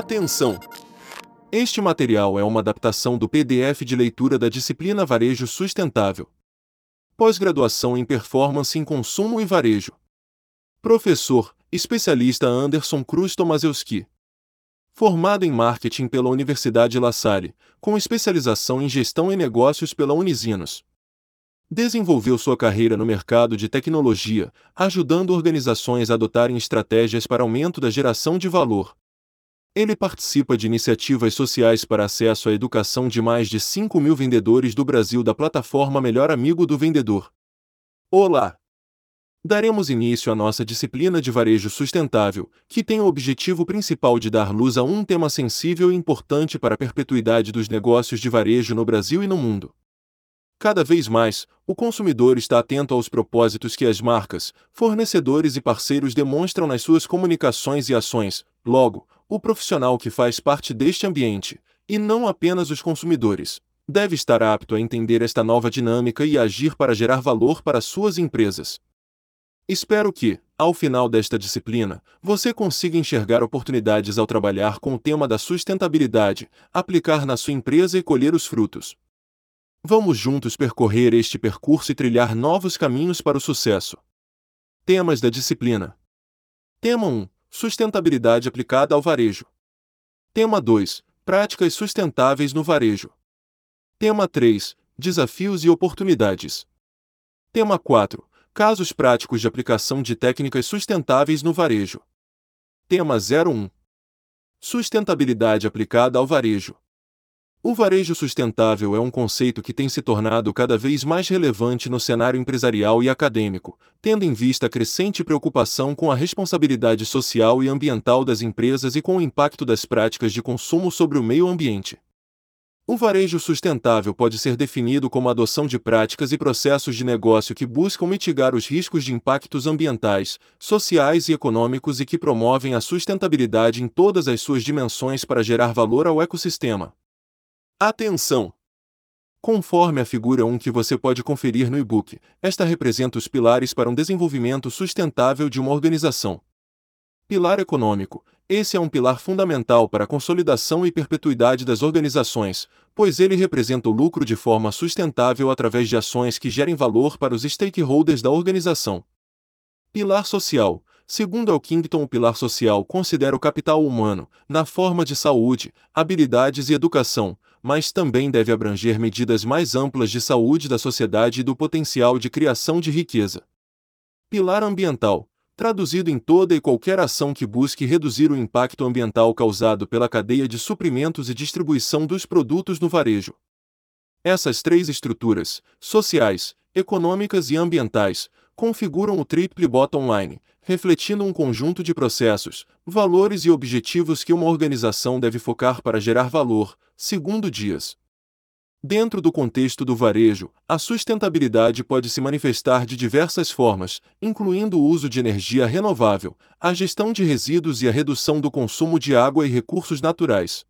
Atenção! Este material é uma adaptação do PDF de leitura da disciplina Varejo Sustentável. Pós-graduação em Performance em Consumo e Varejo. Professor, especialista Anderson Cruz Tomaszewski. Formado em Marketing pela Universidade La Salle, com especialização em Gestão e Negócios pela Unisinos. Desenvolveu sua carreira no mercado de tecnologia, ajudando organizações a adotarem estratégias para aumento da geração de valor. Ele participa de iniciativas sociais para acesso à educação de mais de 5 mil vendedores do Brasil da plataforma Melhor Amigo do Vendedor. Olá! Daremos início à nossa disciplina de varejo sustentável, que tem o objetivo principal de dar luz a um tema sensível e importante para a perpetuidade dos negócios de varejo no Brasil e no mundo. Cada vez mais, o consumidor está atento aos propósitos que as marcas, fornecedores e parceiros demonstram nas suas comunicações e ações, logo, o profissional que faz parte deste ambiente, e não apenas os consumidores, deve estar apto a entender esta nova dinâmica e agir para gerar valor para suas empresas. Espero que, ao final desta disciplina, você consiga enxergar oportunidades ao trabalhar com o tema da sustentabilidade, aplicar na sua empresa e colher os frutos. Vamos juntos percorrer este percurso e trilhar novos caminhos para o sucesso. Temas da disciplina: Tema 1 Sustentabilidade aplicada ao varejo. Tema 2 Práticas sustentáveis no varejo. Tema 3 Desafios e oportunidades. Tema 4 Casos práticos de aplicação de técnicas sustentáveis no varejo. Tema 01 Sustentabilidade aplicada ao varejo. O varejo sustentável é um conceito que tem se tornado cada vez mais relevante no cenário empresarial e acadêmico, tendo em vista a crescente preocupação com a responsabilidade social e ambiental das empresas e com o impacto das práticas de consumo sobre o meio ambiente. O varejo sustentável pode ser definido como a adoção de práticas e processos de negócio que buscam mitigar os riscos de impactos ambientais, sociais e econômicos e que promovem a sustentabilidade em todas as suas dimensões para gerar valor ao ecossistema. Atenção! Conforme a figura 1 que você pode conferir no e-book, esta representa os pilares para um desenvolvimento sustentável de uma organização. Pilar econômico. Esse é um pilar fundamental para a consolidação e perpetuidade das organizações, pois ele representa o lucro de forma sustentável através de ações que gerem valor para os stakeholders da organização. Pilar social. Segundo Elkington, o pilar social considera o capital humano, na forma de saúde, habilidades e educação, mas também deve abranger medidas mais amplas de saúde da sociedade e do potencial de criação de riqueza. Pilar ambiental traduzido em toda e qualquer ação que busque reduzir o impacto ambiental causado pela cadeia de suprimentos e distribuição dos produtos no varejo. Essas três estruturas, sociais, econômicas e ambientais, configuram o triple bottom line, refletindo um conjunto de processos, valores e objetivos que uma organização deve focar para gerar valor, segundo Dias. Dentro do contexto do varejo, a sustentabilidade pode se manifestar de diversas formas, incluindo o uso de energia renovável, a gestão de resíduos e a redução do consumo de água e recursos naturais.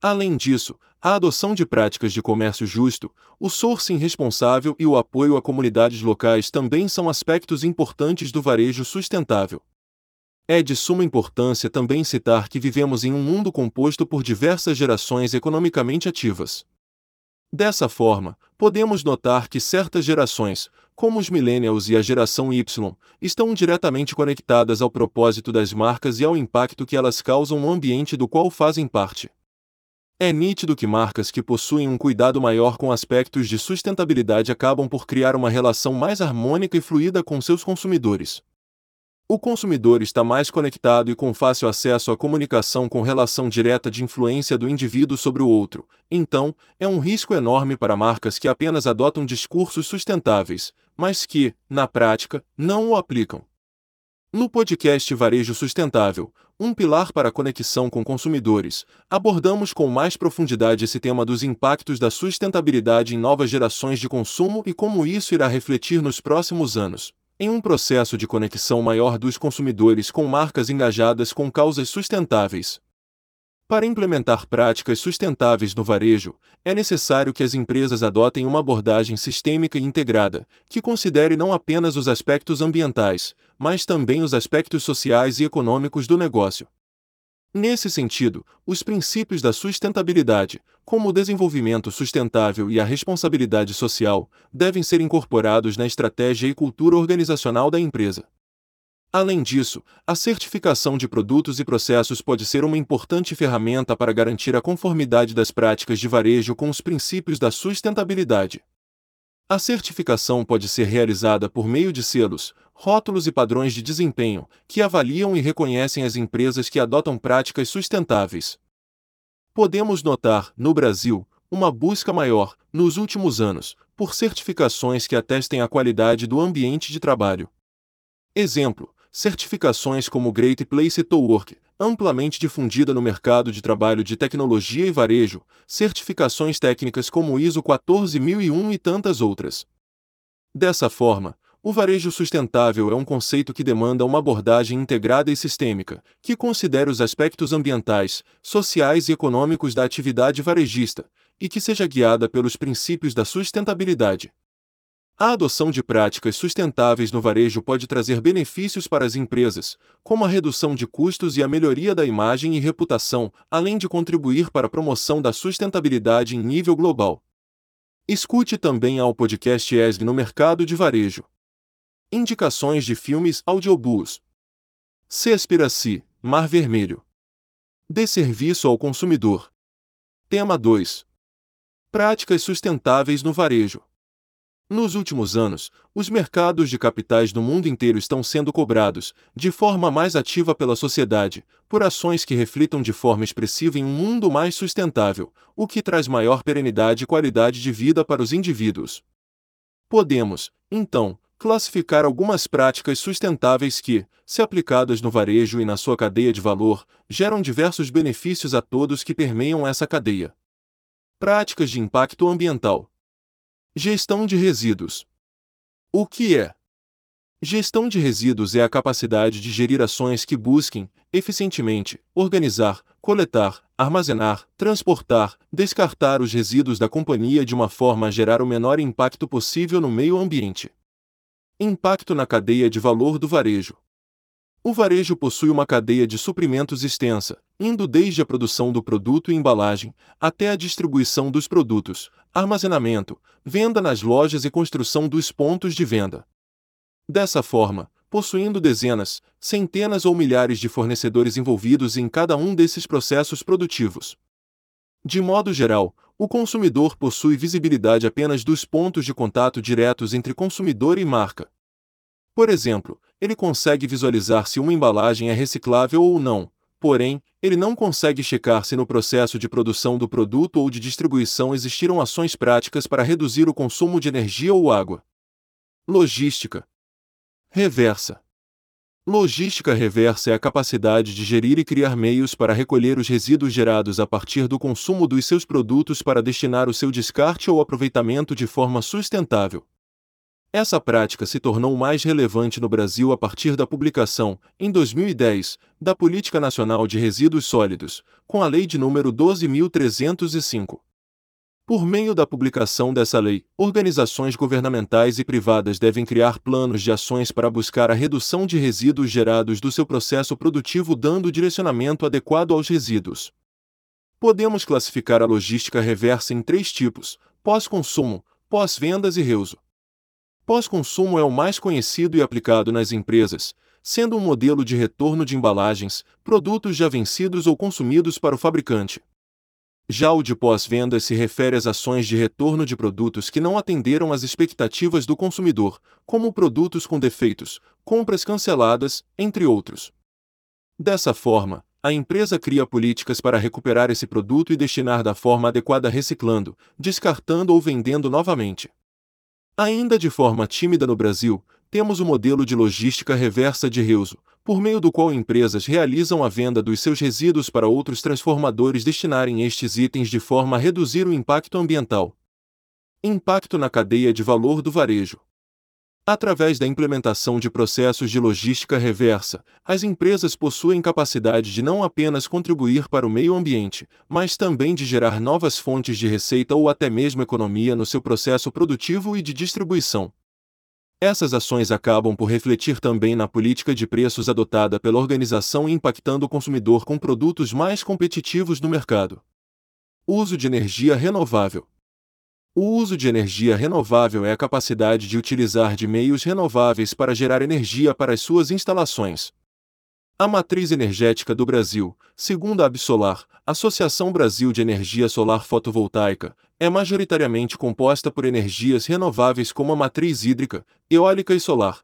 Além disso, a adoção de práticas de comércio justo, o sourcing responsável e o apoio a comunidades locais também são aspectos importantes do varejo sustentável. É de suma importância também citar que vivemos em um mundo composto por diversas gerações economicamente ativas. Dessa forma, podemos notar que certas gerações, como os millennials e a geração Y, estão diretamente conectadas ao propósito das marcas e ao impacto que elas causam no ambiente do qual fazem parte. É nítido que marcas que possuem um cuidado maior com aspectos de sustentabilidade acabam por criar uma relação mais harmônica e fluida com seus consumidores. O consumidor está mais conectado e com fácil acesso à comunicação com relação direta de influência do indivíduo sobre o outro, então, é um risco enorme para marcas que apenas adotam discursos sustentáveis, mas que, na prática, não o aplicam. No podcast Varejo Sustentável, um pilar para a conexão com consumidores, abordamos com mais profundidade esse tema dos impactos da sustentabilidade em novas gerações de consumo e como isso irá refletir nos próximos anos em um processo de conexão maior dos consumidores com marcas engajadas com causas sustentáveis. Para implementar práticas sustentáveis no varejo, é necessário que as empresas adotem uma abordagem sistêmica e integrada, que considere não apenas os aspectos ambientais, mas também os aspectos sociais e econômicos do negócio. Nesse sentido, os princípios da sustentabilidade, como o desenvolvimento sustentável e a responsabilidade social, devem ser incorporados na estratégia e cultura organizacional da empresa. Além disso, a certificação de produtos e processos pode ser uma importante ferramenta para garantir a conformidade das práticas de varejo com os princípios da sustentabilidade. A certificação pode ser realizada por meio de selos, rótulos e padrões de desempenho, que avaliam e reconhecem as empresas que adotam práticas sustentáveis. Podemos notar, no Brasil, uma busca maior, nos últimos anos, por certificações que atestem a qualidade do ambiente de trabalho. Exemplo: certificações como Great Place to Work, amplamente difundida no mercado de trabalho de tecnologia e varejo, certificações técnicas como ISO 14001 e tantas outras. Dessa forma, o varejo sustentável é um conceito que demanda uma abordagem integrada e sistêmica, que considere os aspectos ambientais, sociais e econômicos da atividade varejista, e que seja guiada pelos princípios da sustentabilidade. A adoção de práticas sustentáveis no varejo pode trazer benefícios para as empresas, como a redução de custos e a melhoria da imagem e reputação, além de contribuir para a promoção da sustentabilidade em nível global. Escute também ao podcast ESG no mercado de varejo. Indicações de filmes audiobooks. Seaspiracy, Mar Vermelho. Dê serviço ao consumidor. Tema 2. Práticas sustentáveis no varejo. Nos últimos anos, os mercados de capitais do mundo inteiro estão sendo cobrados, de forma mais ativa pela sociedade, por ações que reflitam de forma expressiva em um mundo mais sustentável, o que traz maior perenidade e qualidade de vida para os indivíduos. Podemos, então, classificar algumas práticas sustentáveis que, se aplicadas no varejo e na sua cadeia de valor, geram diversos benefícios a todos que permeiam essa cadeia. Práticas de impacto ambiental. Gestão de resíduos. O que é? Gestão de resíduos é a capacidade de gerir ações que busquem, eficientemente, organizar, coletar, armazenar, transportar, descartar os resíduos da companhia de uma forma a gerar o menor impacto possível no meio ambiente. Impacto na cadeia de valor do varejo. O varejo possui uma cadeia de suprimentos extensa, indo desde a produção do produto e embalagem, até a distribuição dos produtos, armazenamento, venda nas lojas e construção dos pontos de venda. Dessa forma, possuindo dezenas, centenas ou milhares de fornecedores envolvidos em cada um desses processos produtivos. De modo geral, o consumidor possui visibilidade apenas dos pontos de contato diretos entre consumidor e marca. Por exemplo, ele consegue visualizar se uma embalagem é reciclável ou não, porém, ele não consegue checar se no processo de produção do produto ou de distribuição existiram ações práticas para reduzir o consumo de energia ou água. Logística reversa. Logística reversa é a capacidade de gerir e criar meios para recolher os resíduos gerados a partir do consumo dos seus produtos para destinar o seu descarte ou aproveitamento de forma sustentável. Essa prática se tornou mais relevante no Brasil a partir da publicação, em 2010, da Política Nacional de Resíduos Sólidos, com a Lei de número 12.305. Por meio da publicação dessa lei, organizações governamentais e privadas devem criar planos de ações para buscar a redução de resíduos gerados do seu processo produtivo, dando direcionamento adequado aos resíduos. Podemos classificar a logística reversa em três tipos: pós-consumo, pós-vendas e reuso. Pós-consumo é o mais conhecido e aplicado nas empresas, sendo um modelo de retorno de embalagens, produtos já vencidos ou consumidos para o fabricante. Já o de pós-venda se refere às ações de retorno de produtos que não atenderam às expectativas do consumidor, como produtos com defeitos, compras canceladas, entre outros. Dessa forma, a empresa cria políticas para recuperar esse produto e destinar da forma adequada reciclando, descartando ou vendendo novamente. Ainda de forma tímida no Brasil, temos o modelo de logística reversa de reuso, por meio do qual empresas realizam a venda dos seus resíduos para outros transformadores destinarem estes itens de forma a reduzir o impacto ambiental. Impacto na cadeia de valor do varejo. Através da implementação de processos de logística reversa, as empresas possuem capacidade de não apenas contribuir para o meio ambiente, mas também de gerar novas fontes de receita ou até mesmo economia no seu processo produtivo e de distribuição. Essas ações acabam por refletir também na política de preços adotada pela organização impactando o consumidor com produtos mais competitivos no mercado. Uso de energia renovável. O uso de energia renovável é a capacidade de utilizar de meios renováveis para gerar energia para as suas instalações. A matriz energética do Brasil, segundo a Absolar, Associação Brasil de Energia Solar Fotovoltaica, é majoritariamente composta por energias renováveis como a matriz hídrica, eólica e solar.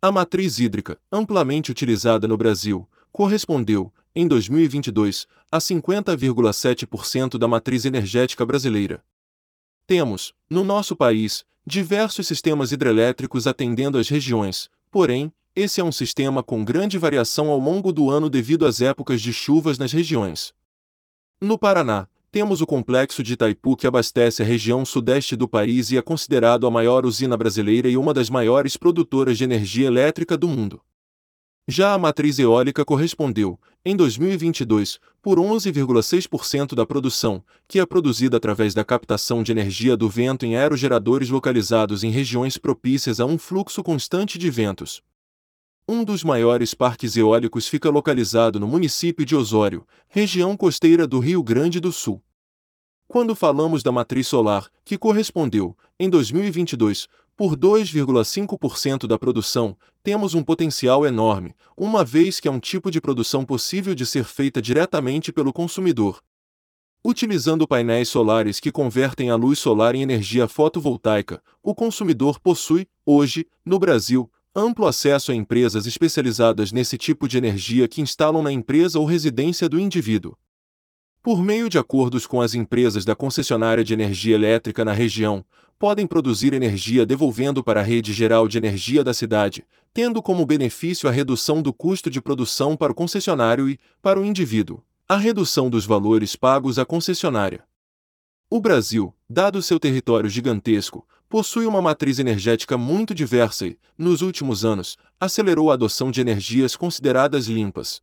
A matriz hídrica, amplamente utilizada no Brasil, correspondeu, em 2022, a 50,7% da matriz energética brasileira. Temos, no nosso país, diversos sistemas hidrelétricos atendendo às regiões, porém, esse é um sistema com grande variação ao longo do ano devido às épocas de chuvas nas regiões. No Paraná, temos o complexo de Itaipu que abastece a região sudeste do país e é considerado a maior usina brasileira e uma das maiores produtoras de energia elétrica do mundo. Já a matriz eólica correspondeu, em 2022, por 11,6% da produção, que é produzida através da captação de energia do vento em aerogeradores localizados em regiões propícias a um fluxo constante de ventos. Um dos maiores parques eólicos fica localizado no município de Osório, região costeira do Rio Grande do Sul. Quando falamos da matriz solar, que correspondeu, em 2022, por 2,5% da produção, temos um potencial enorme, uma vez que é um tipo de produção possível de ser feita diretamente pelo consumidor. Utilizando painéis solares que convertem a luz solar em energia fotovoltaica, o consumidor possui, hoje, no Brasil, amplo acesso a empresas especializadas nesse tipo de energia que instalam na empresa ou residência do indivíduo. Por meio de acordos com as empresas da concessionária de energia elétrica na região, podem produzir energia devolvendo para a rede geral de energia da cidade, tendo como benefício a redução do custo de produção para o concessionário e, para o indivíduo, a redução dos valores pagos à concessionária. O Brasil, dado seu território gigantesco, possui uma matriz energética muito diversa e, nos últimos anos, acelerou a adoção de energias consideradas limpas.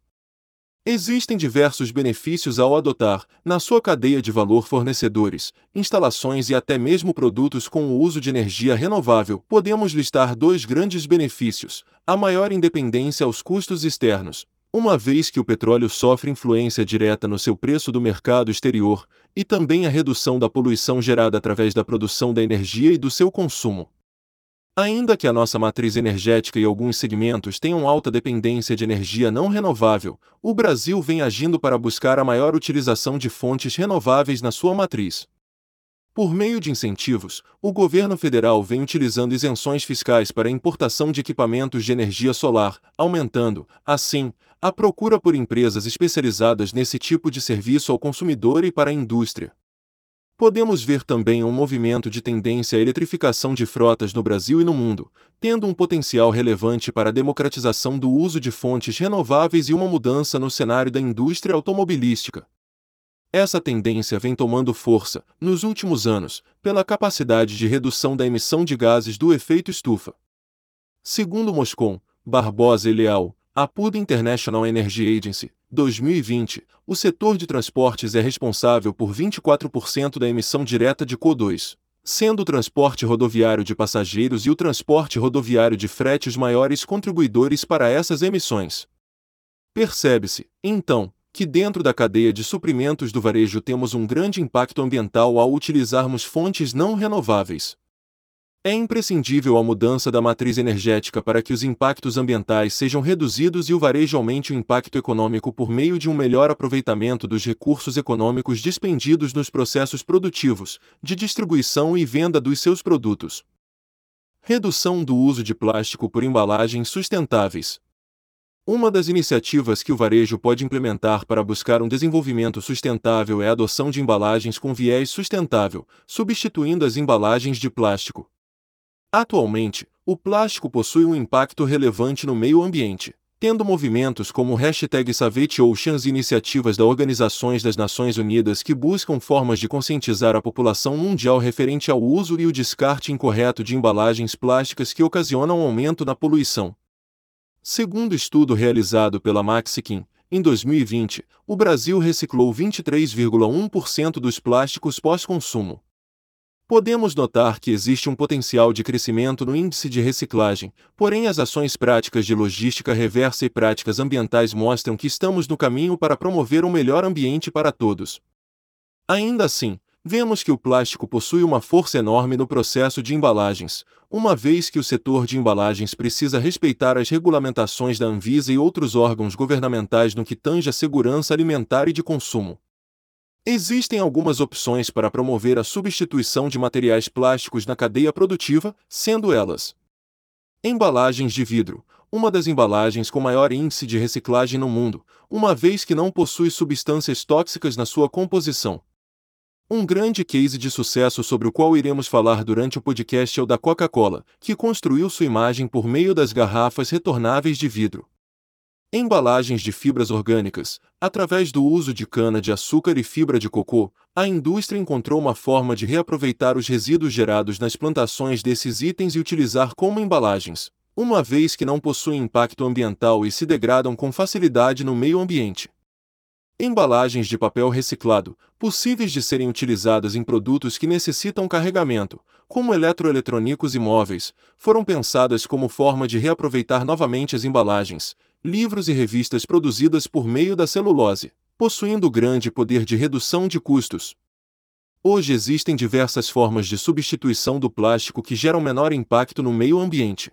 Existem diversos benefícios ao adotar, na sua cadeia de valor, fornecedores, instalações e até mesmo produtos com o uso de energia renovável. Podemos listar dois grandes benefícios: a maior independência aos custos externos, uma vez que o petróleo sofre influência direta no seu preço do mercado exterior, e também a redução da poluição gerada através da produção da energia e do seu consumo. Ainda que a nossa matriz energética e alguns segmentos tenham alta dependência de energia não renovável, o Brasil vem agindo para buscar a maior utilização de fontes renováveis na sua matriz. Por meio de incentivos, o governo federal vem utilizando isenções fiscais para a importação de equipamentos de energia solar, aumentando, assim, a procura por empresas especializadas nesse tipo de serviço ao consumidor e para a indústria. Podemos ver também um movimento de tendência à eletrificação de frotas no Brasil e no mundo, tendo um potencial relevante para a democratização do uso de fontes renováveis e uma mudança no cenário da indústria automobilística. Essa tendência vem tomando força, nos últimos anos, pela capacidade de redução da emissão de gases do efeito estufa. Segundo Moscon, Barbosa e Leal, a PUD International Energy Agency, 2020, o setor de transportes é responsável por 24% da emissão direta de CO2, sendo o transporte rodoviário de passageiros e o transporte rodoviário de frete os maiores contribuidores para essas emissões. Percebe-se, então, que dentro da cadeia de suprimentos do varejo temos um grande impacto ambiental ao utilizarmos fontes não renováveis. É imprescindível a mudança da matriz energética para que os impactos ambientais sejam reduzidos e o varejo aumente o impacto econômico por meio de um melhor aproveitamento dos recursos econômicos dispendidos nos processos produtivos, de distribuição e venda dos seus produtos. Redução do uso de plástico por embalagens sustentáveis. Uma das iniciativas que o varejo pode implementar para buscar um desenvolvimento sustentável é a adoção de embalagens com viés sustentável, substituindo as embalagens de plástico. Atualmente, o plástico possui um impacto relevante no meio ambiente, tendo movimentos como o hashtag Savage Oceans e iniciativas da Organizações das Nações Unidas que buscam formas de conscientizar a população mundial referente ao uso e o descarte incorreto de embalagens plásticas que ocasionam aumento na poluição. Segundo estudo realizado pela Maxiquim, em 2020, o Brasil reciclou 23,1% dos plásticos pós-consumo. Podemos notar que existe um potencial de crescimento no índice de reciclagem, porém as ações práticas de logística reversa e práticas ambientais mostram que estamos no caminho para promover um melhor ambiente para todos. Ainda assim, vemos que o plástico possui uma força enorme no processo de embalagens, uma vez que o setor de embalagens precisa respeitar as regulamentações da Anvisa e outros órgãos governamentais no que tange à segurança alimentar e de consumo. Existem algumas opções para promover a substituição de materiais plásticos na cadeia produtiva, sendo elas: embalagens de vidro, uma das embalagens com maior índice de reciclagem no mundo, uma vez que não possui substâncias tóxicas na sua composição. Um grande case de sucesso sobre o qual iremos falar durante o podcast é o da Coca-Cola, que construiu sua imagem por meio das garrafas retornáveis de vidro. Embalagens de fibras orgânicas. Através do uso de cana-de-açúcar e fibra de cocô, a indústria encontrou uma forma de reaproveitar os resíduos gerados nas plantações desses itens e utilizar como embalagens, uma vez que não possuem impacto ambiental e se degradam com facilidade no meio ambiente. Embalagens de papel reciclado, possíveis de serem utilizadas em produtos que necessitam carregamento, como eletroeletrônicos e móveis, foram pensadas como forma de reaproveitar novamente as embalagens, livros e revistas produzidas por meio da celulose, possuindo grande poder de redução de custos. Hoje existem diversas formas de substituição do plástico que geram menor impacto no meio ambiente.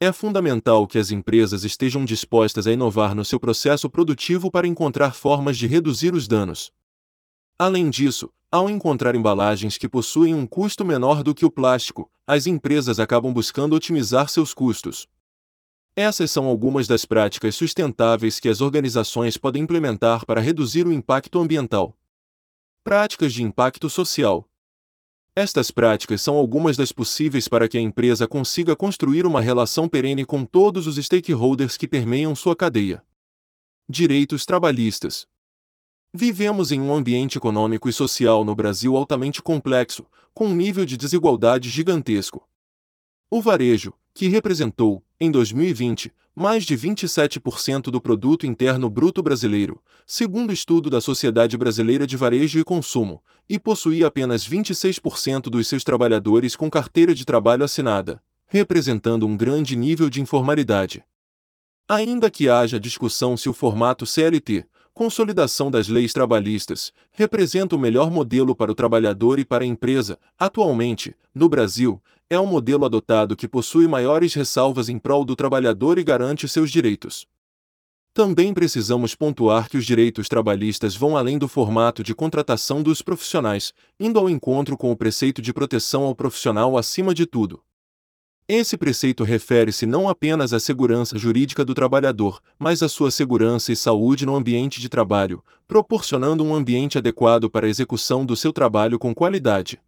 É fundamental que as empresas estejam dispostas a inovar no seu processo produtivo para encontrar formas de reduzir os danos. Além disso, ao encontrar embalagens que possuem um custo menor do que o plástico, as empresas acabam buscando otimizar seus custos. Essas são algumas das práticas sustentáveis que as organizações podem implementar para reduzir o impacto ambiental. Práticas de impacto social. Estas práticas são algumas das possíveis para que a empresa consiga construir uma relação perene com todos os stakeholders que permeiam sua cadeia. Direitos trabalhistas. Vivemos em um ambiente econômico e social no Brasil altamente complexo, com um nível de desigualdade gigantesco. O varejo, que representou, em 2020, mais de 27% do produto interno bruto brasileiro, segundo estudo da Sociedade Brasileira de Varejo e Consumo, e possuía apenas 26% dos seus trabalhadores com carteira de trabalho assinada, representando um grande nível de informalidade. Ainda que haja discussão se o formato CLT, consolidação das leis trabalhistas, representa o melhor modelo para o trabalhador e para a empresa, atualmente, no Brasil, é um modelo adotado que possui maiores ressalvas em prol do trabalhador e garante seus direitos. Também precisamos pontuar que os direitos trabalhistas vão além do formato de contratação dos profissionais, indo ao encontro com o preceito de proteção ao profissional acima de tudo. Esse preceito refere-se não apenas à segurança jurídica do trabalhador, mas à sua segurança e saúde no ambiente de trabalho, proporcionando um ambiente adequado para a execução do seu trabalho com qualidade.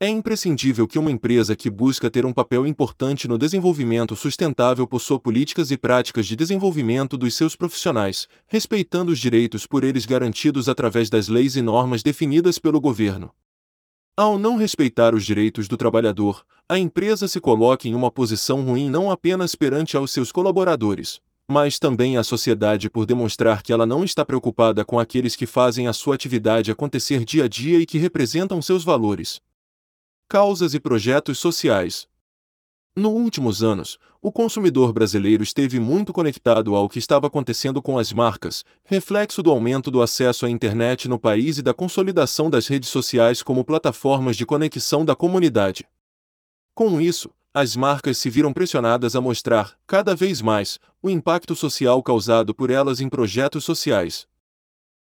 É imprescindível que uma empresa que busca ter um papel importante no desenvolvimento sustentável possua políticas e práticas de desenvolvimento dos seus profissionais, respeitando os direitos por eles garantidos através das leis e normas definidas pelo governo. Ao não respeitar os direitos do trabalhador, a empresa se coloca em uma posição ruim não apenas perante aos seus colaboradores, mas também à sociedade por demonstrar que ela não está preocupada com aqueles que fazem a sua atividade acontecer dia a dia e que representam seus valores causas e projetos sociais. Nos últimos anos, o consumidor brasileiro esteve muito conectado ao que estava acontecendo com as marcas, reflexo do aumento do acesso à internet no país e da consolidação das redes sociais como plataformas de conexão da comunidade. Com isso, as marcas se viram pressionadas a mostrar, cada vez mais, o impacto social causado por elas em projetos sociais.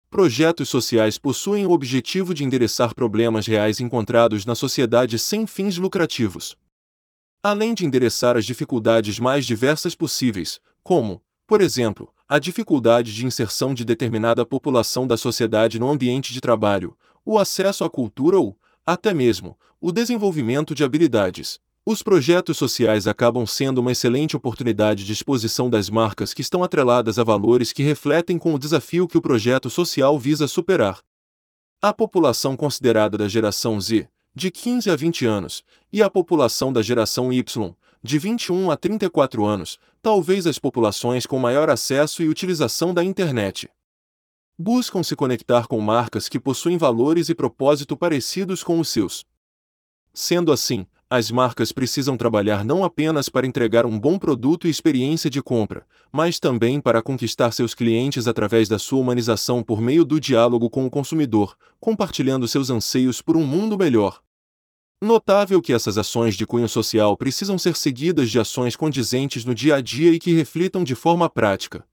Projetos sociais possuem o objetivo de endereçar problemas reais encontrados na sociedade sem fins lucrativos. Além de endereçar as dificuldades mais diversas possíveis, como, por exemplo, a dificuldade de inserção de determinada população da sociedade no ambiente de trabalho, o acesso à cultura ou, até mesmo, o desenvolvimento de habilidades, os projetos sociais acabam sendo uma excelente oportunidade de exposição das marcas que estão atreladas a valores que refletem com o desafio que o projeto social visa superar. A população considerada da geração Z, de 15 a 20 anos, e a população da geração Y, de 21 a 34 anos, talvez as populações com maior acesso e utilização da internet. Buscam se conectar com marcas que possuem valores e propósito parecidos com os seus. Sendo assim, as marcas precisam trabalhar não apenas para entregar um bom produto e experiência de compra, mas também para conquistar seus clientes através da sua humanização por meio do diálogo com o consumidor, compartilhando seus anseios por um mundo melhor. Notável que essas ações de cunho social precisam ser seguidas de ações condizentes no dia a dia e que reflitam de forma prática.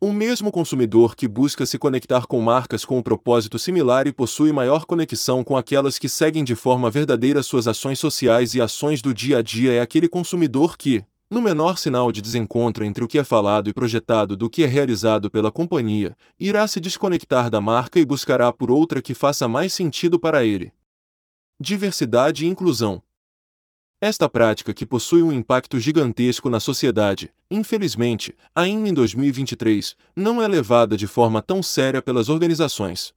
O mesmo consumidor que busca se conectar com marcas com um propósito similar e possui maior conexão com aquelas que seguem de forma verdadeira suas ações sociais e ações do dia a dia é aquele consumidor que, no menor sinal de desencontro entre o que é falado e projetado do que é realizado pela companhia, irá se desconectar da marca e buscará por outra que faça mais sentido para ele. Diversidade e inclusão. Esta prática que possui um impacto gigantesco na sociedade, infelizmente, ainda em 2023, não é levada de forma tão séria pelas organizações.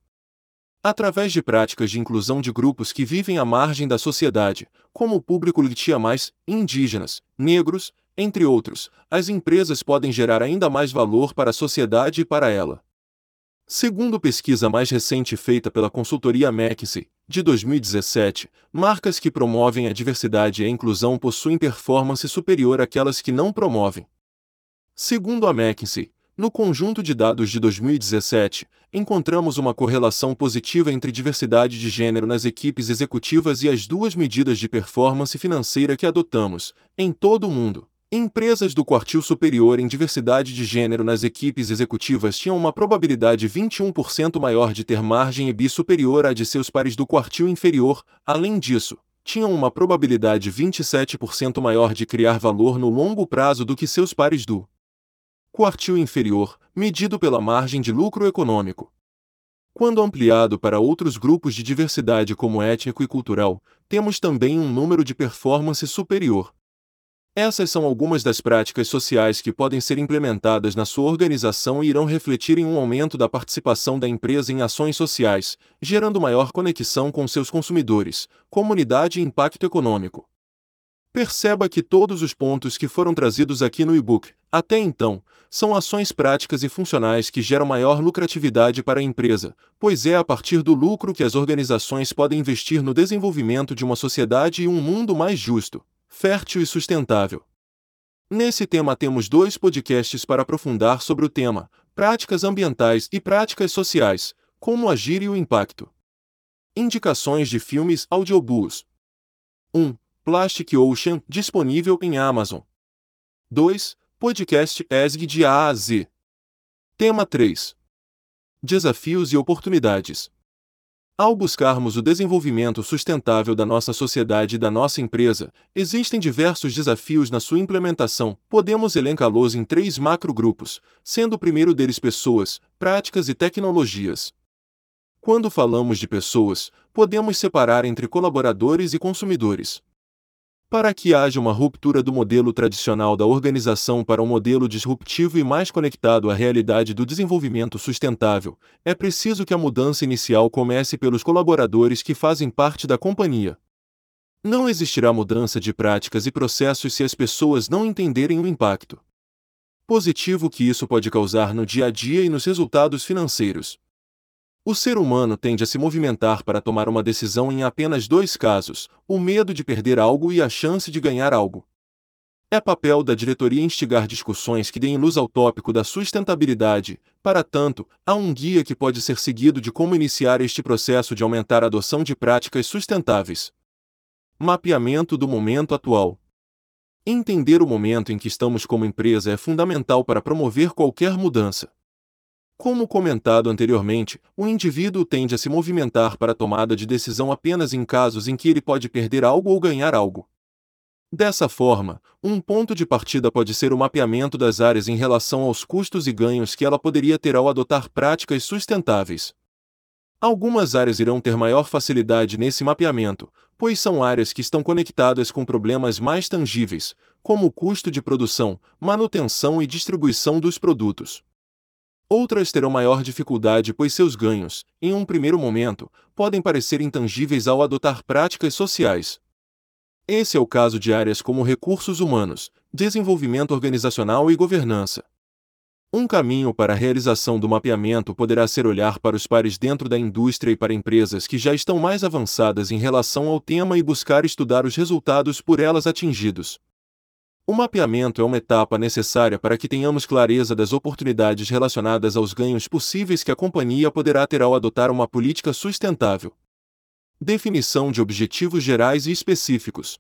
Através de práticas de inclusão de grupos que vivem à margem da sociedade, como o público litia mais, indígenas, negros, entre outros, as empresas podem gerar ainda mais valor para a sociedade e para ela. Segundo pesquisa mais recente feita pela consultoria McKinsey, de 2017, marcas que promovem a diversidade e a inclusão possuem performance superior àquelas que não promovem. Segundo a McKinsey, no conjunto de dados de 2017, encontramos uma correlação positiva entre diversidade de gênero nas equipes executivas e as duas medidas de performance financeira que adotamos, em todo o mundo. Empresas do quartil superior em diversidade de gênero nas equipes executivas tinham uma probabilidade 21% maior de ter margem EBI superior à de seus pares do quartil inferior, além disso, tinham uma probabilidade 27% maior de criar valor no longo prazo do que seus pares do quartil inferior, medido pela margem de lucro econômico. Quando ampliado para outros grupos de diversidade como étnico e cultural, temos também um número de performance superior. Essas são algumas das práticas sociais que podem ser implementadas na sua organização e irão refletir em um aumento da participação da empresa em ações sociais, gerando maior conexão com seus consumidores, comunidade e impacto econômico. Perceba que todos os pontos que foram trazidos aqui no e-book, até então, são ações práticas e funcionais que geram maior lucratividade para a empresa, pois é a partir do lucro que as organizações podem investir no desenvolvimento de uma sociedade e um mundo mais justo fértil e sustentável. Nesse tema temos dois podcasts para aprofundar sobre o tema: práticas ambientais e práticas sociais, como agir e o impacto. Indicações de filmes audiobooks. 1. Plastic Ocean, disponível em Amazon. 2. Podcast ESG de A a Z. Tema 3. Desafios e oportunidades. Ao buscarmos o desenvolvimento sustentável da nossa sociedade e da nossa empresa, existem diversos desafios na sua implementação. Podemos elencá-los em três macrogrupos, sendo o primeiro deles pessoas, práticas e tecnologias. Quando falamos de pessoas, podemos separar entre colaboradores e consumidores. Para que haja uma ruptura do modelo tradicional da organização para um modelo disruptivo e mais conectado à realidade do desenvolvimento sustentável, é preciso que a mudança inicial comece pelos colaboradores que fazem parte da companhia. Não existirá mudança de práticas e processos se as pessoas não entenderem o impacto positivo que isso pode causar no dia a dia e nos resultados financeiros. O ser humano tende a se movimentar para tomar uma decisão em apenas dois casos: o medo de perder algo e a chance de ganhar algo. É papel da diretoria instigar discussões que deem luz ao tópico da sustentabilidade. Para tanto, há um guia que pode ser seguido de como iniciar este processo de aumentar a adoção de práticas sustentáveis. Mapeamento do momento atual. Entender o momento em que estamos como empresa é fundamental para promover qualquer mudança. Como comentado anteriormente, o indivíduo tende a se movimentar para a tomada de decisão apenas em casos em que ele pode perder algo ou ganhar algo. Dessa forma, um ponto de partida pode ser o mapeamento das áreas em relação aos custos e ganhos que ela poderia ter ao adotar práticas sustentáveis. Algumas áreas irão ter maior facilidade nesse mapeamento, pois são áreas que estão conectadas com problemas mais tangíveis, como o custo de produção, manutenção e distribuição dos produtos. Outras terão maior dificuldade pois seus ganhos, em um primeiro momento, podem parecer intangíveis ao adotar práticas sociais. Esse é o caso de áreas como recursos humanos, desenvolvimento organizacional e governança. Um caminho para a realização do mapeamento poderá ser olhar para os pares dentro da indústria e para empresas que já estão mais avançadas em relação ao tema e buscar estudar os resultados por elas atingidos. O mapeamento é uma etapa necessária para que tenhamos clareza das oportunidades relacionadas aos ganhos possíveis que a companhia poderá ter ao adotar uma política sustentável. Definição de objetivos gerais e específicos.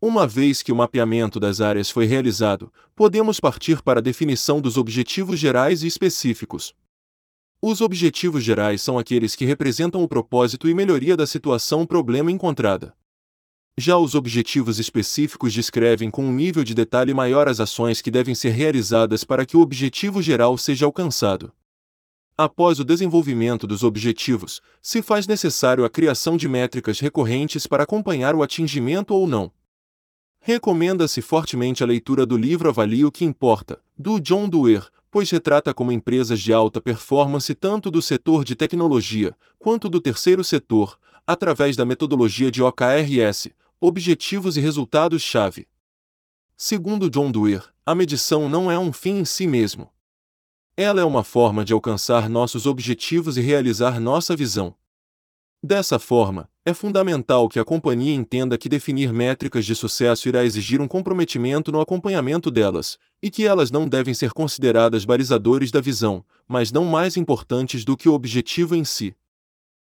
Uma vez que o mapeamento das áreas foi realizado, podemos partir para a definição dos objetivos gerais e específicos. Os objetivos gerais são aqueles que representam o propósito e melhoria da situação problema encontrada. Já os objetivos específicos descrevem com um nível de detalhe maior as ações que devem ser realizadas para que o objetivo geral seja alcançado. Após o desenvolvimento dos objetivos, se faz necessário a criação de métricas recorrentes para acompanhar o atingimento ou não. Recomenda-se fortemente a leitura do livro Avalie o que Importa, do John Doerr, pois retrata como empresas de alta performance tanto do setor de tecnologia quanto do terceiro setor, através da metodologia de OKRS, Objetivos e Resultados-Chave. Segundo John Doerr, a medição não é um fim em si mesmo. Ela é uma forma de alcançar nossos objetivos e realizar nossa visão. Dessa forma, é fundamental que a companhia entenda que definir métricas de sucesso irá exigir um comprometimento no acompanhamento delas, e que elas não devem ser consideradas balizadores da visão, mas não mais importantes do que o objetivo em si.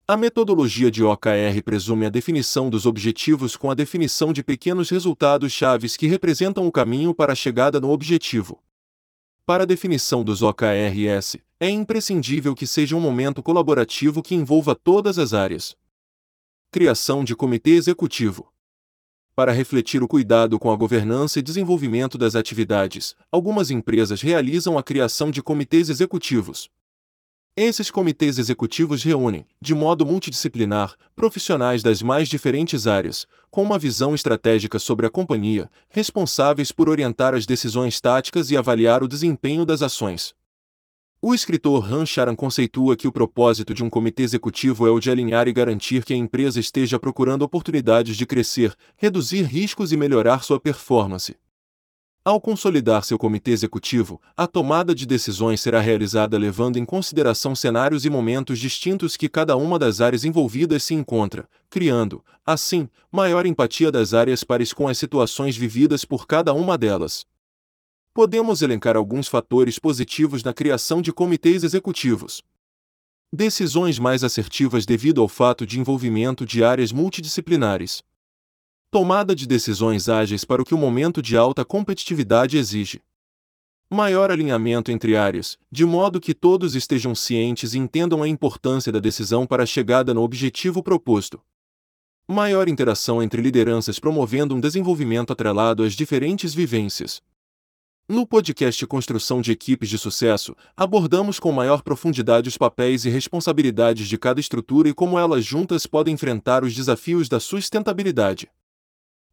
A metodologia de OKR presume a definição dos objetivos com a definição de pequenos resultados chaves que representam o caminho para a chegada no objetivo. Para a definição dos OKRS, é imprescindível que seja um momento colaborativo que envolva todas as áreas. Criação de comitê executivo. Para refletir o cuidado com a governança e desenvolvimento das atividades, algumas empresas realizam a criação de comitês executivos, esses comitês executivos reúnem, de modo multidisciplinar, profissionais das mais diferentes áreas, com uma visão estratégica sobre a companhia, responsáveis por orientar as decisões táticas e avaliar o desempenho das ações. O escritor Han Charan conceitua que o propósito de um comitê executivo é o de alinhar e garantir que a empresa esteja procurando oportunidades de crescer, reduzir riscos e melhorar sua performance. Ao consolidar seu comitê executivo, a tomada de decisões será realizada levando em consideração cenários e momentos distintos que cada uma das áreas envolvidas se encontra, criando, assim, maior empatia das áreas pares com as situações vividas por cada uma delas. Podemos elencar alguns fatores positivos na criação de comitês executivos. Decisões mais assertivas devido ao fato de envolvimento de áreas multidisciplinares. Tomada de decisões ágeis para o que o momento de alta competitividade exige. Maior alinhamento entre áreas, de modo que todos estejam cientes e entendam a importância da decisão para a chegada no objetivo proposto. Maior interação entre lideranças promovendo um desenvolvimento atrelado às diferentes vivências. No podcast Construção de Equipes de Sucesso, abordamos com maior profundidade os papéis e responsabilidades de cada estrutura e como elas juntas podem enfrentar os desafios da sustentabilidade.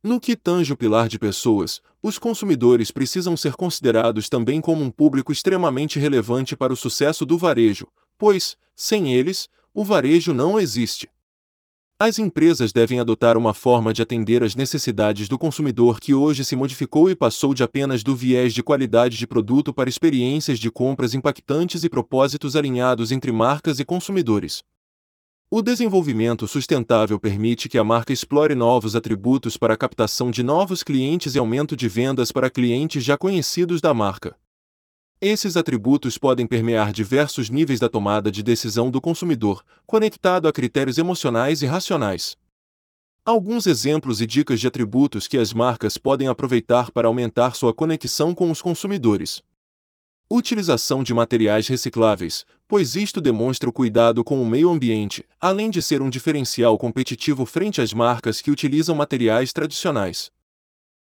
No que tange o pilar de pessoas, os consumidores precisam ser considerados também como um público extremamente relevante para o sucesso do varejo, pois, sem eles, o varejo não existe. As empresas devem adotar uma forma de atender às necessidades do consumidor que hoje se modificou e passou de apenas do viés de qualidade de produto para experiências de compras impactantes e propósitos alinhados entre marcas e consumidores. O desenvolvimento sustentável permite que a marca explore novos atributos para a captação de novos clientes e aumento de vendas para clientes já conhecidos da marca. Esses atributos podem permear diversos níveis da tomada de decisão do consumidor, conectado a critérios emocionais e racionais. Alguns exemplos e dicas de atributos que as marcas podem aproveitar para aumentar sua conexão com os consumidores. Utilização de materiais recicláveis, pois isto demonstra o cuidado com o meio ambiente, além de ser um diferencial competitivo frente às marcas que utilizam materiais tradicionais.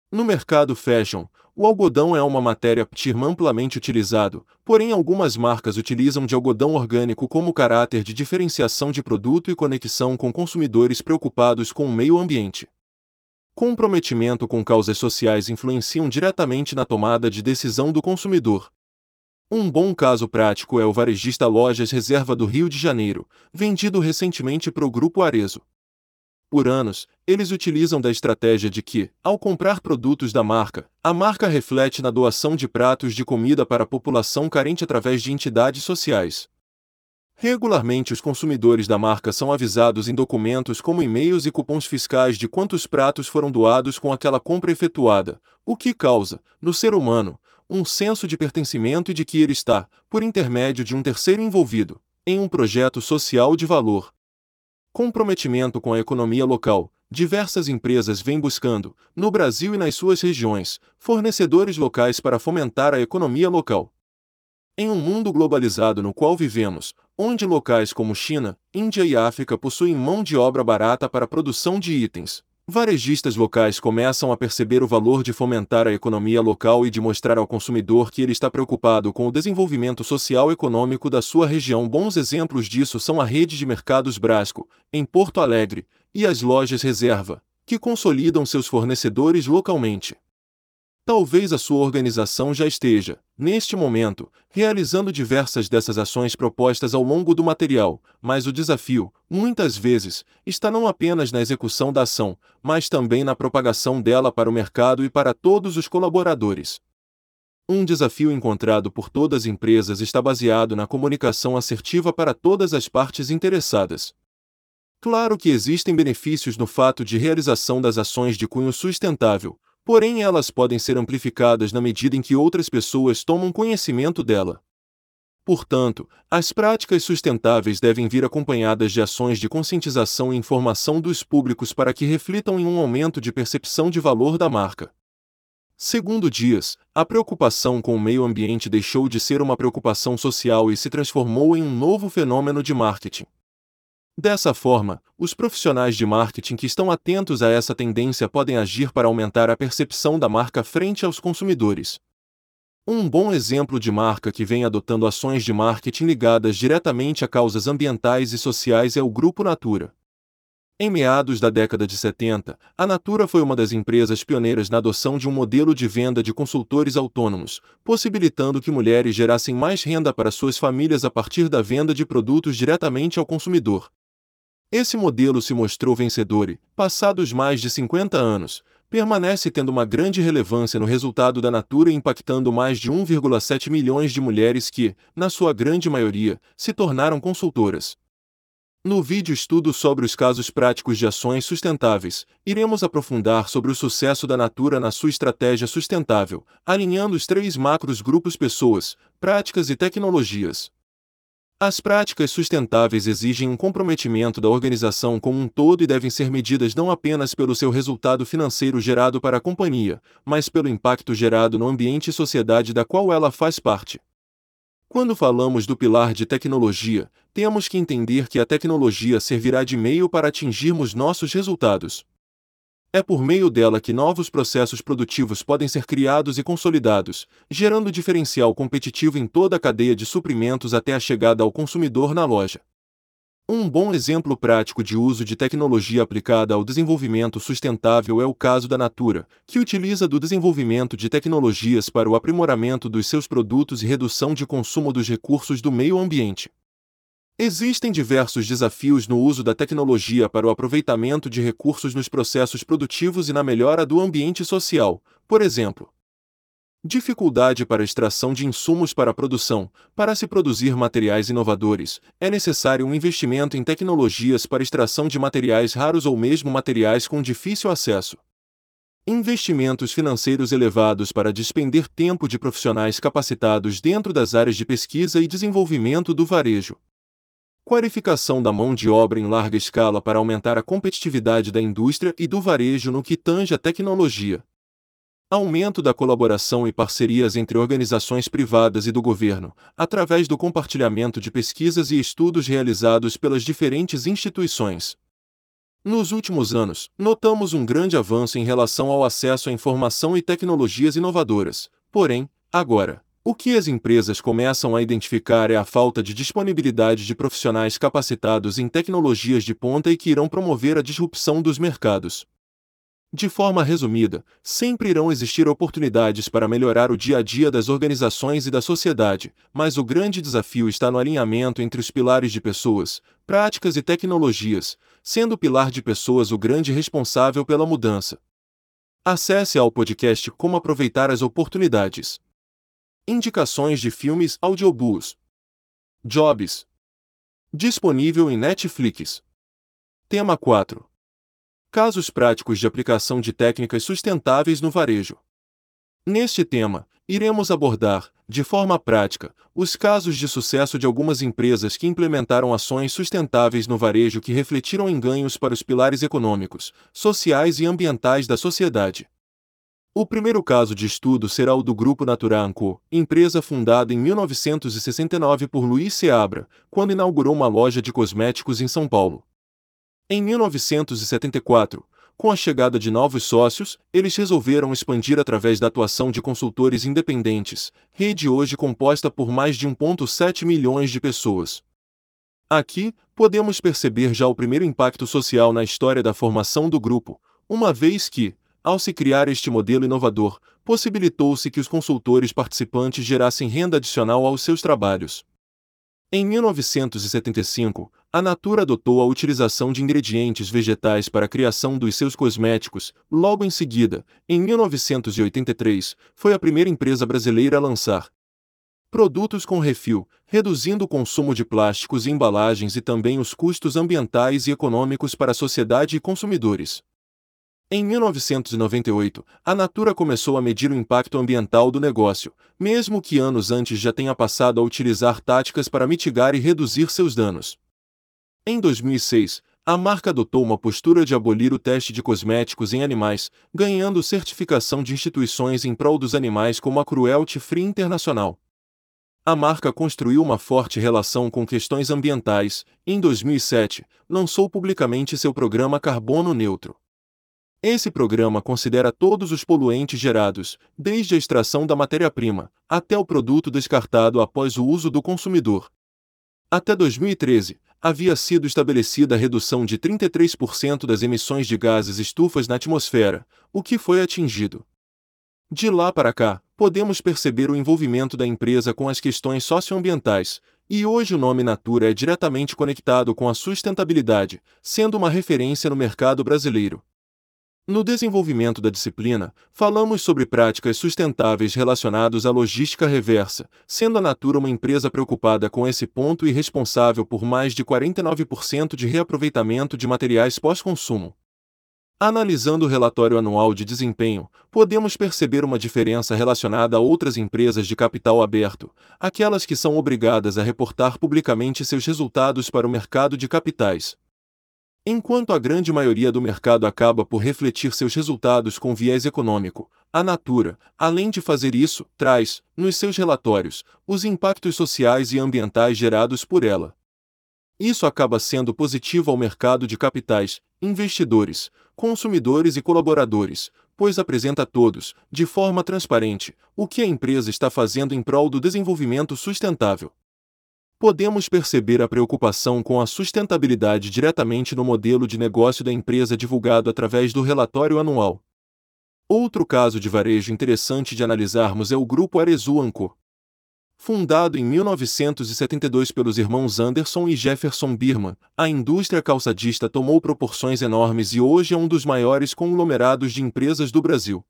No mercado fashion, o algodão é uma matéria-prima amplamente utilizado, porém algumas marcas utilizam de algodão orgânico como caráter de diferenciação de produto e conexão com consumidores preocupados com o meio ambiente. Comprometimento com causas sociais influenciam diretamente na tomada de decisão do consumidor, um bom caso prático é o varejista Lojas Reserva do Rio de Janeiro, vendido recentemente para o Grupo Arezo. Por anos, eles utilizam da estratégia de que, ao comprar produtos da marca, a marca reflete na doação de pratos de comida para a população carente através de entidades sociais. Regularmente, os consumidores da marca são avisados em documentos como e-mails e cupons fiscais de quantos pratos foram doados com aquela compra efetuada, o que causa, no ser humano, um senso de pertencimento e de que ele está, por intermédio de um terceiro envolvido, em um projeto social de valor. Comprometimento com a economia local. Diversas empresas vêm buscando, no Brasil e nas suas regiões, fornecedores locais para fomentar a economia local. Em um mundo globalizado no qual vivemos, onde locais como China, Índia e África possuem mão de obra barata para a produção de itens, varejistas locais começam a perceber o valor de fomentar a economia local e de mostrar ao consumidor que ele está preocupado com o desenvolvimento social e econômico da sua região. Bons exemplos disso são a rede de mercados Brasco, em Porto Alegre, e as lojas Reserva, que consolidam seus fornecedores localmente. Talvez a sua organização já esteja, neste momento, realizando diversas dessas ações propostas ao longo do material, mas o desafio, muitas vezes, está não apenas na execução da ação, mas também na propagação dela para o mercado e para todos os colaboradores. Um desafio encontrado por todas as empresas está baseado na comunicação assertiva para todas as partes interessadas. Claro que existem benefícios no fato de realização das ações de cunho sustentável, porém elas podem ser amplificadas na medida em que outras pessoas tomam conhecimento dela. Portanto, as práticas sustentáveis devem vir acompanhadas de ações de conscientização e informação dos públicos para que reflitam em um aumento de percepção de valor da marca. Segundo Dias, a preocupação com o meio ambiente deixou de ser uma preocupação social e se transformou em um novo fenômeno de marketing. Dessa forma, os profissionais de marketing que estão atentos a essa tendência podem agir para aumentar a percepção da marca frente aos consumidores. Um bom exemplo de marca que vem adotando ações de marketing ligadas diretamente a causas ambientais e sociais é o Grupo Natura. Em meados da década de 70, a Natura foi uma das empresas pioneiras na adoção de um modelo de venda de consultores autônomos, possibilitando que mulheres gerassem mais renda para suas famílias a partir da venda de produtos diretamente ao consumidor. Esse modelo se mostrou vencedor e, passados mais de 50 anos, permanece tendo uma grande relevância no resultado da Natura impactando mais de 1,7 milhões de mulheres que, na sua grande maioria, se tornaram consultoras. No vídeo estudo sobre os casos práticos de ações sustentáveis, iremos aprofundar sobre o sucesso da Natura na sua estratégia sustentável, alinhando os três macros grupos pessoas, práticas e tecnologias. As práticas sustentáveis exigem um comprometimento da organização como um todo e devem ser medidas não apenas pelo seu resultado financeiro gerado para a companhia, mas pelo impacto gerado no ambiente e sociedade da qual ela faz parte. Quando falamos do pilar de tecnologia, temos que entender que a tecnologia servirá de meio para atingirmos nossos resultados. É por meio dela que novos processos produtivos podem ser criados e consolidados, gerando diferencial competitivo em toda a cadeia de suprimentos até a chegada ao consumidor na loja. Um bom exemplo prático de uso de tecnologia aplicada ao desenvolvimento sustentável é o caso da Natura, que utiliza do desenvolvimento de tecnologias para o aprimoramento dos seus produtos e redução de consumo dos recursos do meio ambiente. Existem diversos desafios no uso da tecnologia para o aproveitamento de recursos nos processos produtivos e na melhora do ambiente social, por exemplo. Dificuldade para extração de insumos para a produção. Para se produzir materiais inovadores, é necessário um investimento em tecnologias para extração de materiais raros ou mesmo materiais com difícil acesso. Investimentos financeiros elevados para despender tempo de profissionais capacitados dentro das áreas de pesquisa e desenvolvimento do varejo. Qualificação da mão de obra em larga escala para aumentar a competitividade da indústria e do varejo no que tange a tecnologia. Aumento da colaboração e parcerias entre organizações privadas e do governo, através do compartilhamento de pesquisas e estudos realizados pelas diferentes instituições. Nos últimos anos, notamos um grande avanço em relação ao acesso à informação e tecnologias inovadoras. Porém, agora, o que as empresas começam a identificar é a falta de disponibilidade de profissionais capacitados em tecnologias de ponta e que irão promover a disrupção dos mercados. De forma resumida, sempre irão existir oportunidades para melhorar o dia a dia das organizações e da sociedade, mas o grande desafio está no alinhamento entre os pilares de pessoas, práticas e tecnologias, sendo o pilar de pessoas o grande responsável pela mudança. Acesse ao podcast Como Aproveitar as Oportunidades. Indicações de filmes audiobooks. Jobs. Disponível em Netflix. Tema 4. Casos práticos de aplicação de técnicas sustentáveis no varejo. Neste tema, iremos abordar, de forma prática, os casos de sucesso de algumas empresas que implementaram ações sustentáveis no varejo que refletiram em ganhos para os pilares econômicos, sociais e ambientais da sociedade. O primeiro caso de estudo será o do Grupo Natura Co., empresa fundada em 1969 por Luiz Seabra, quando inaugurou uma loja de cosméticos em São Paulo. Em 1974, com a chegada de novos sócios, eles resolveram expandir através da atuação de consultores independentes, rede hoje composta por mais de 1,7 milhões de pessoas. Aqui, podemos perceber já o primeiro impacto social na história da formação do grupo, uma vez que, ao se criar este modelo inovador, possibilitou-se que os consultores participantes gerassem renda adicional aos seus trabalhos. Em 1975, a Natura adotou a utilização de ingredientes vegetais para a criação dos seus cosméticos. Logo em seguida, em 1983, foi a primeira empresa brasileira a lançar produtos com refil, reduzindo o consumo de plásticos e embalagens e também os custos ambientais e econômicos para a sociedade e consumidores. Em 1998, a Natura começou a medir o impacto ambiental do negócio, mesmo que anos antes já tenha passado a utilizar táticas para mitigar e reduzir seus danos. Em 2006, a marca adotou uma postura de abolir o teste de cosméticos em animais, ganhando certificação de instituições em prol dos animais como a Cruelty Free Internacional. A marca construiu uma forte relação com questões ambientais. Em 2007, lançou publicamente seu programa Carbono Neutro. Esse programa considera todos os poluentes gerados, desde a extração da matéria-prima, até o produto descartado após o uso do consumidor. Até 2013, havia sido estabelecida a redução de 33% das emissões de gases estufas na atmosfera, o que foi atingido. De lá para cá, podemos perceber o envolvimento da empresa com as questões socioambientais, e hoje o nome Natura é diretamente conectado com a sustentabilidade, sendo uma referência no mercado brasileiro. No desenvolvimento da disciplina, falamos sobre práticas sustentáveis relacionadas à logística reversa, sendo a Natura uma empresa preocupada com esse ponto e responsável por mais de 49% de reaproveitamento de materiais pós-consumo. Analisando o relatório anual de desempenho, podemos perceber uma diferença relacionada a outras empresas de capital aberto, aquelas que são obrigadas a reportar publicamente seus resultados para o mercado de capitais, Enquanto a grande maioria do mercado acaba por refletir seus resultados com viés econômico, a Natura, além de fazer isso, traz, nos seus relatórios, os impactos sociais e ambientais gerados por ela. Isso acaba sendo positivo ao mercado de capitais, investidores, consumidores e colaboradores, pois apresenta a todos, de forma transparente, o que a empresa está fazendo em prol do desenvolvimento sustentável podemos perceber a preocupação com a sustentabilidade diretamente no modelo de negócio da empresa divulgado através do relatório anual. Outro caso de varejo interessante de analisarmos é o Grupo Arezu Anco. Fundado em 1972 pelos irmãos Anderson e Jefferson Birman, a indústria calçadista tomou proporções enormes e hoje é um dos maiores conglomerados de empresas do Brasil.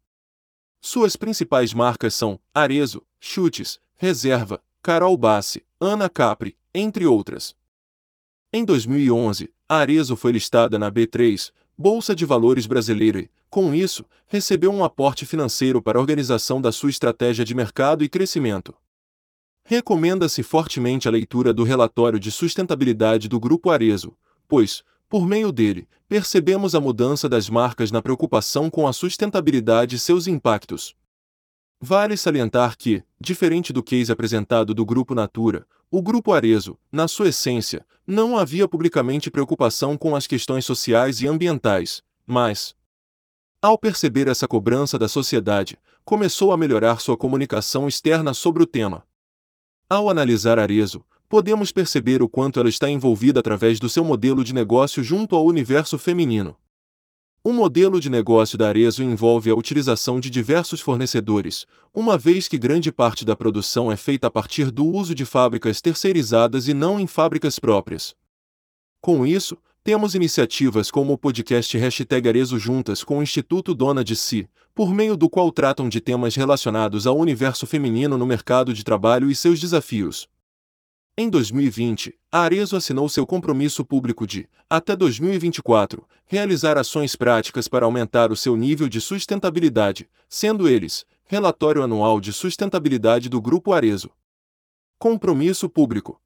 Suas principais marcas são Arezo, Chutes, Reserva, Carol Bassi, Ana Capri, entre outras. Em 2011, a Arezo foi listada na B3, Bolsa de Valores Brasileira e, com isso, recebeu um aporte financeiro para a organização da sua estratégia de mercado e crescimento. Recomenda-se fortemente a leitura do relatório de sustentabilidade do Grupo Arezo, pois, por meio dele, percebemos a mudança das marcas na preocupação com a sustentabilidade e seus impactos. Vale salientar que, diferente do case apresentado do Grupo Natura, o Grupo Arezo, na sua essência, não havia publicamente preocupação com as questões sociais e ambientais, mas, ao perceber essa cobrança da sociedade, começou a melhorar sua comunicação externa sobre o tema. Ao analisar Arezo, podemos perceber o quanto ela está envolvida através do seu modelo de negócio junto ao universo feminino. O modelo de negócio da Arezo envolve a utilização de diversos fornecedores, uma vez que grande parte da produção é feita a partir do uso de fábricas terceirizadas e não em fábricas próprias. Com isso, temos iniciativas como o podcast Hashtag Arezo Juntas com o Instituto Dona de Si, por meio do qual tratam de temas relacionados ao universo feminino no mercado de trabalho e seus desafios. Em 2020, a Arezo assinou seu compromisso público de, até 2024, realizar ações práticas para aumentar o seu nível de sustentabilidade, sendo eles: Relatório Anual de Sustentabilidade do Grupo Arezo. Compromisso Público.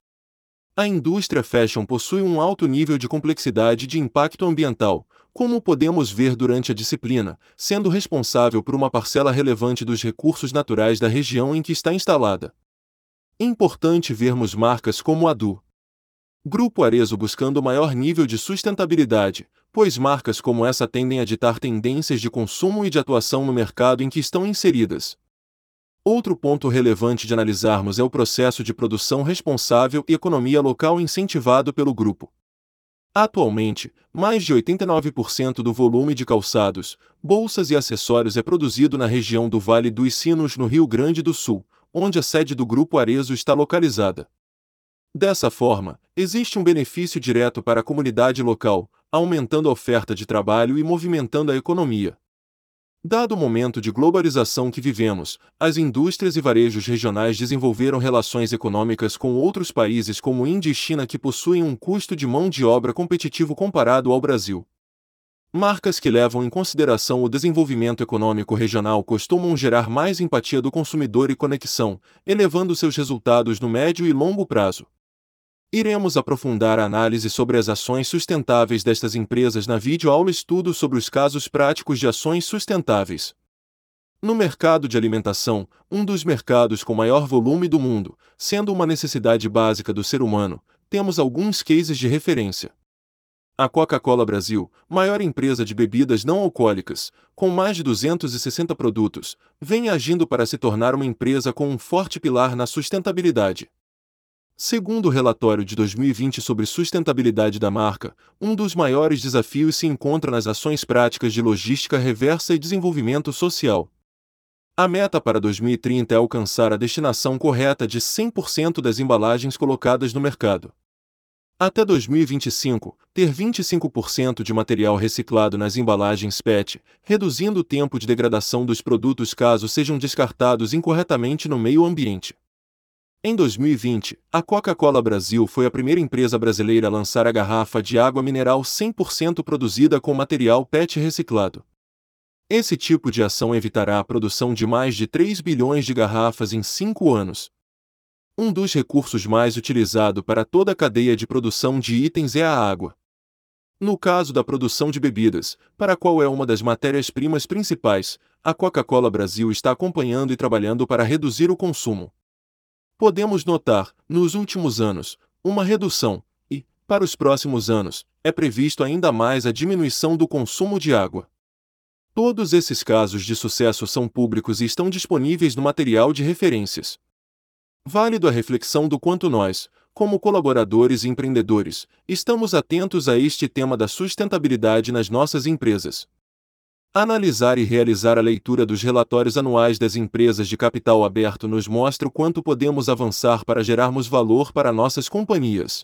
A indústria fashion possui um alto nível de complexidade de impacto ambiental, como podemos ver durante a disciplina, sendo responsável por uma parcela relevante dos recursos naturais da região em que está instalada. Importante vermos marcas como a do Grupo Arezo buscando maior nível de sustentabilidade, pois marcas como essa tendem a ditar tendências de consumo e de atuação no mercado em que estão inseridas. Outro ponto relevante de analisarmos é o processo de produção responsável e economia local incentivado pelo grupo. Atualmente, mais de 89% do volume de calçados, bolsas e acessórios é produzido na região do Vale dos Sinos, no Rio Grande do Sul, onde a sede do Grupo Arezo está localizada. Dessa forma, existe um benefício direto para a comunidade local, aumentando a oferta de trabalho e movimentando a economia. Dado o momento de globalização que vivemos, as indústrias e varejos regionais desenvolveram relações econômicas com outros países como Índia e China que possuem um custo de mão de obra competitivo comparado ao Brasil. Marcas que levam em consideração o desenvolvimento econômico regional costumam gerar mais empatia do consumidor e conexão, elevando seus resultados no médio e longo prazo. Iremos aprofundar a análise sobre as ações sustentáveis destas empresas na videoaula Estudo sobre os casos práticos de ações sustentáveis. No mercado de alimentação, um dos mercados com maior volume do mundo, sendo uma necessidade básica do ser humano, temos alguns cases de referência. A Coca-Cola Brasil, maior empresa de bebidas não alcoólicas, com mais de 260 produtos, vem agindo para se tornar uma empresa com um forte pilar na sustentabilidade. Segundo o relatório de 2020 sobre sustentabilidade da marca, um dos maiores desafios se encontra nas ações práticas de logística reversa e desenvolvimento social. A meta para 2030 é alcançar a destinação correta de 100% das embalagens colocadas no mercado. Até 2025, ter 25% de material reciclado nas embalagens PET, reduzindo o tempo de degradação dos produtos caso sejam descartados incorretamente no meio ambiente. Em 2020, a Coca-Cola Brasil foi a primeira empresa brasileira a lançar a garrafa de água mineral 100% produzida com material PET reciclado. Esse tipo de ação evitará a produção de mais de 3 bilhões de garrafas em 5 anos, um dos recursos mais utilizados para toda a cadeia de produção de itens é a água. No caso da produção de bebidas, para a qual é uma das matérias-primas principais, a Coca-Cola Brasil está acompanhando e trabalhando para reduzir o consumo. Podemos notar, nos últimos anos, uma redução, e, para os próximos anos, é previsto ainda mais a diminuição do consumo de água. Todos esses casos de sucesso são públicos e estão disponíveis no material de referências. Válido a reflexão do quanto nós, como colaboradores e empreendedores, estamos atentos a este tema da sustentabilidade nas nossas empresas. Analisar e realizar a leitura dos relatórios anuais das empresas de capital aberto nos mostra o quanto podemos avançar para gerarmos valor para nossas companhias.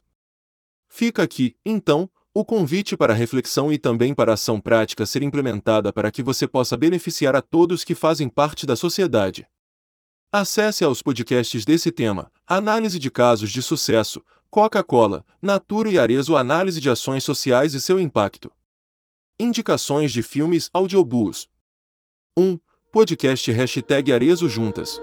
Fica aqui, então, o convite para reflexão e também para ação prática ser implementada para que você possa beneficiar a todos que fazem parte da sociedade. Acesse aos podcasts desse tema, Análise de Casos de Sucesso, Coca-Cola, Natura e Arezo Análise de Ações Sociais e seu Impacto. Indicações de filmes audiobooks. 1. Podcast Hashtag Arezo Juntas.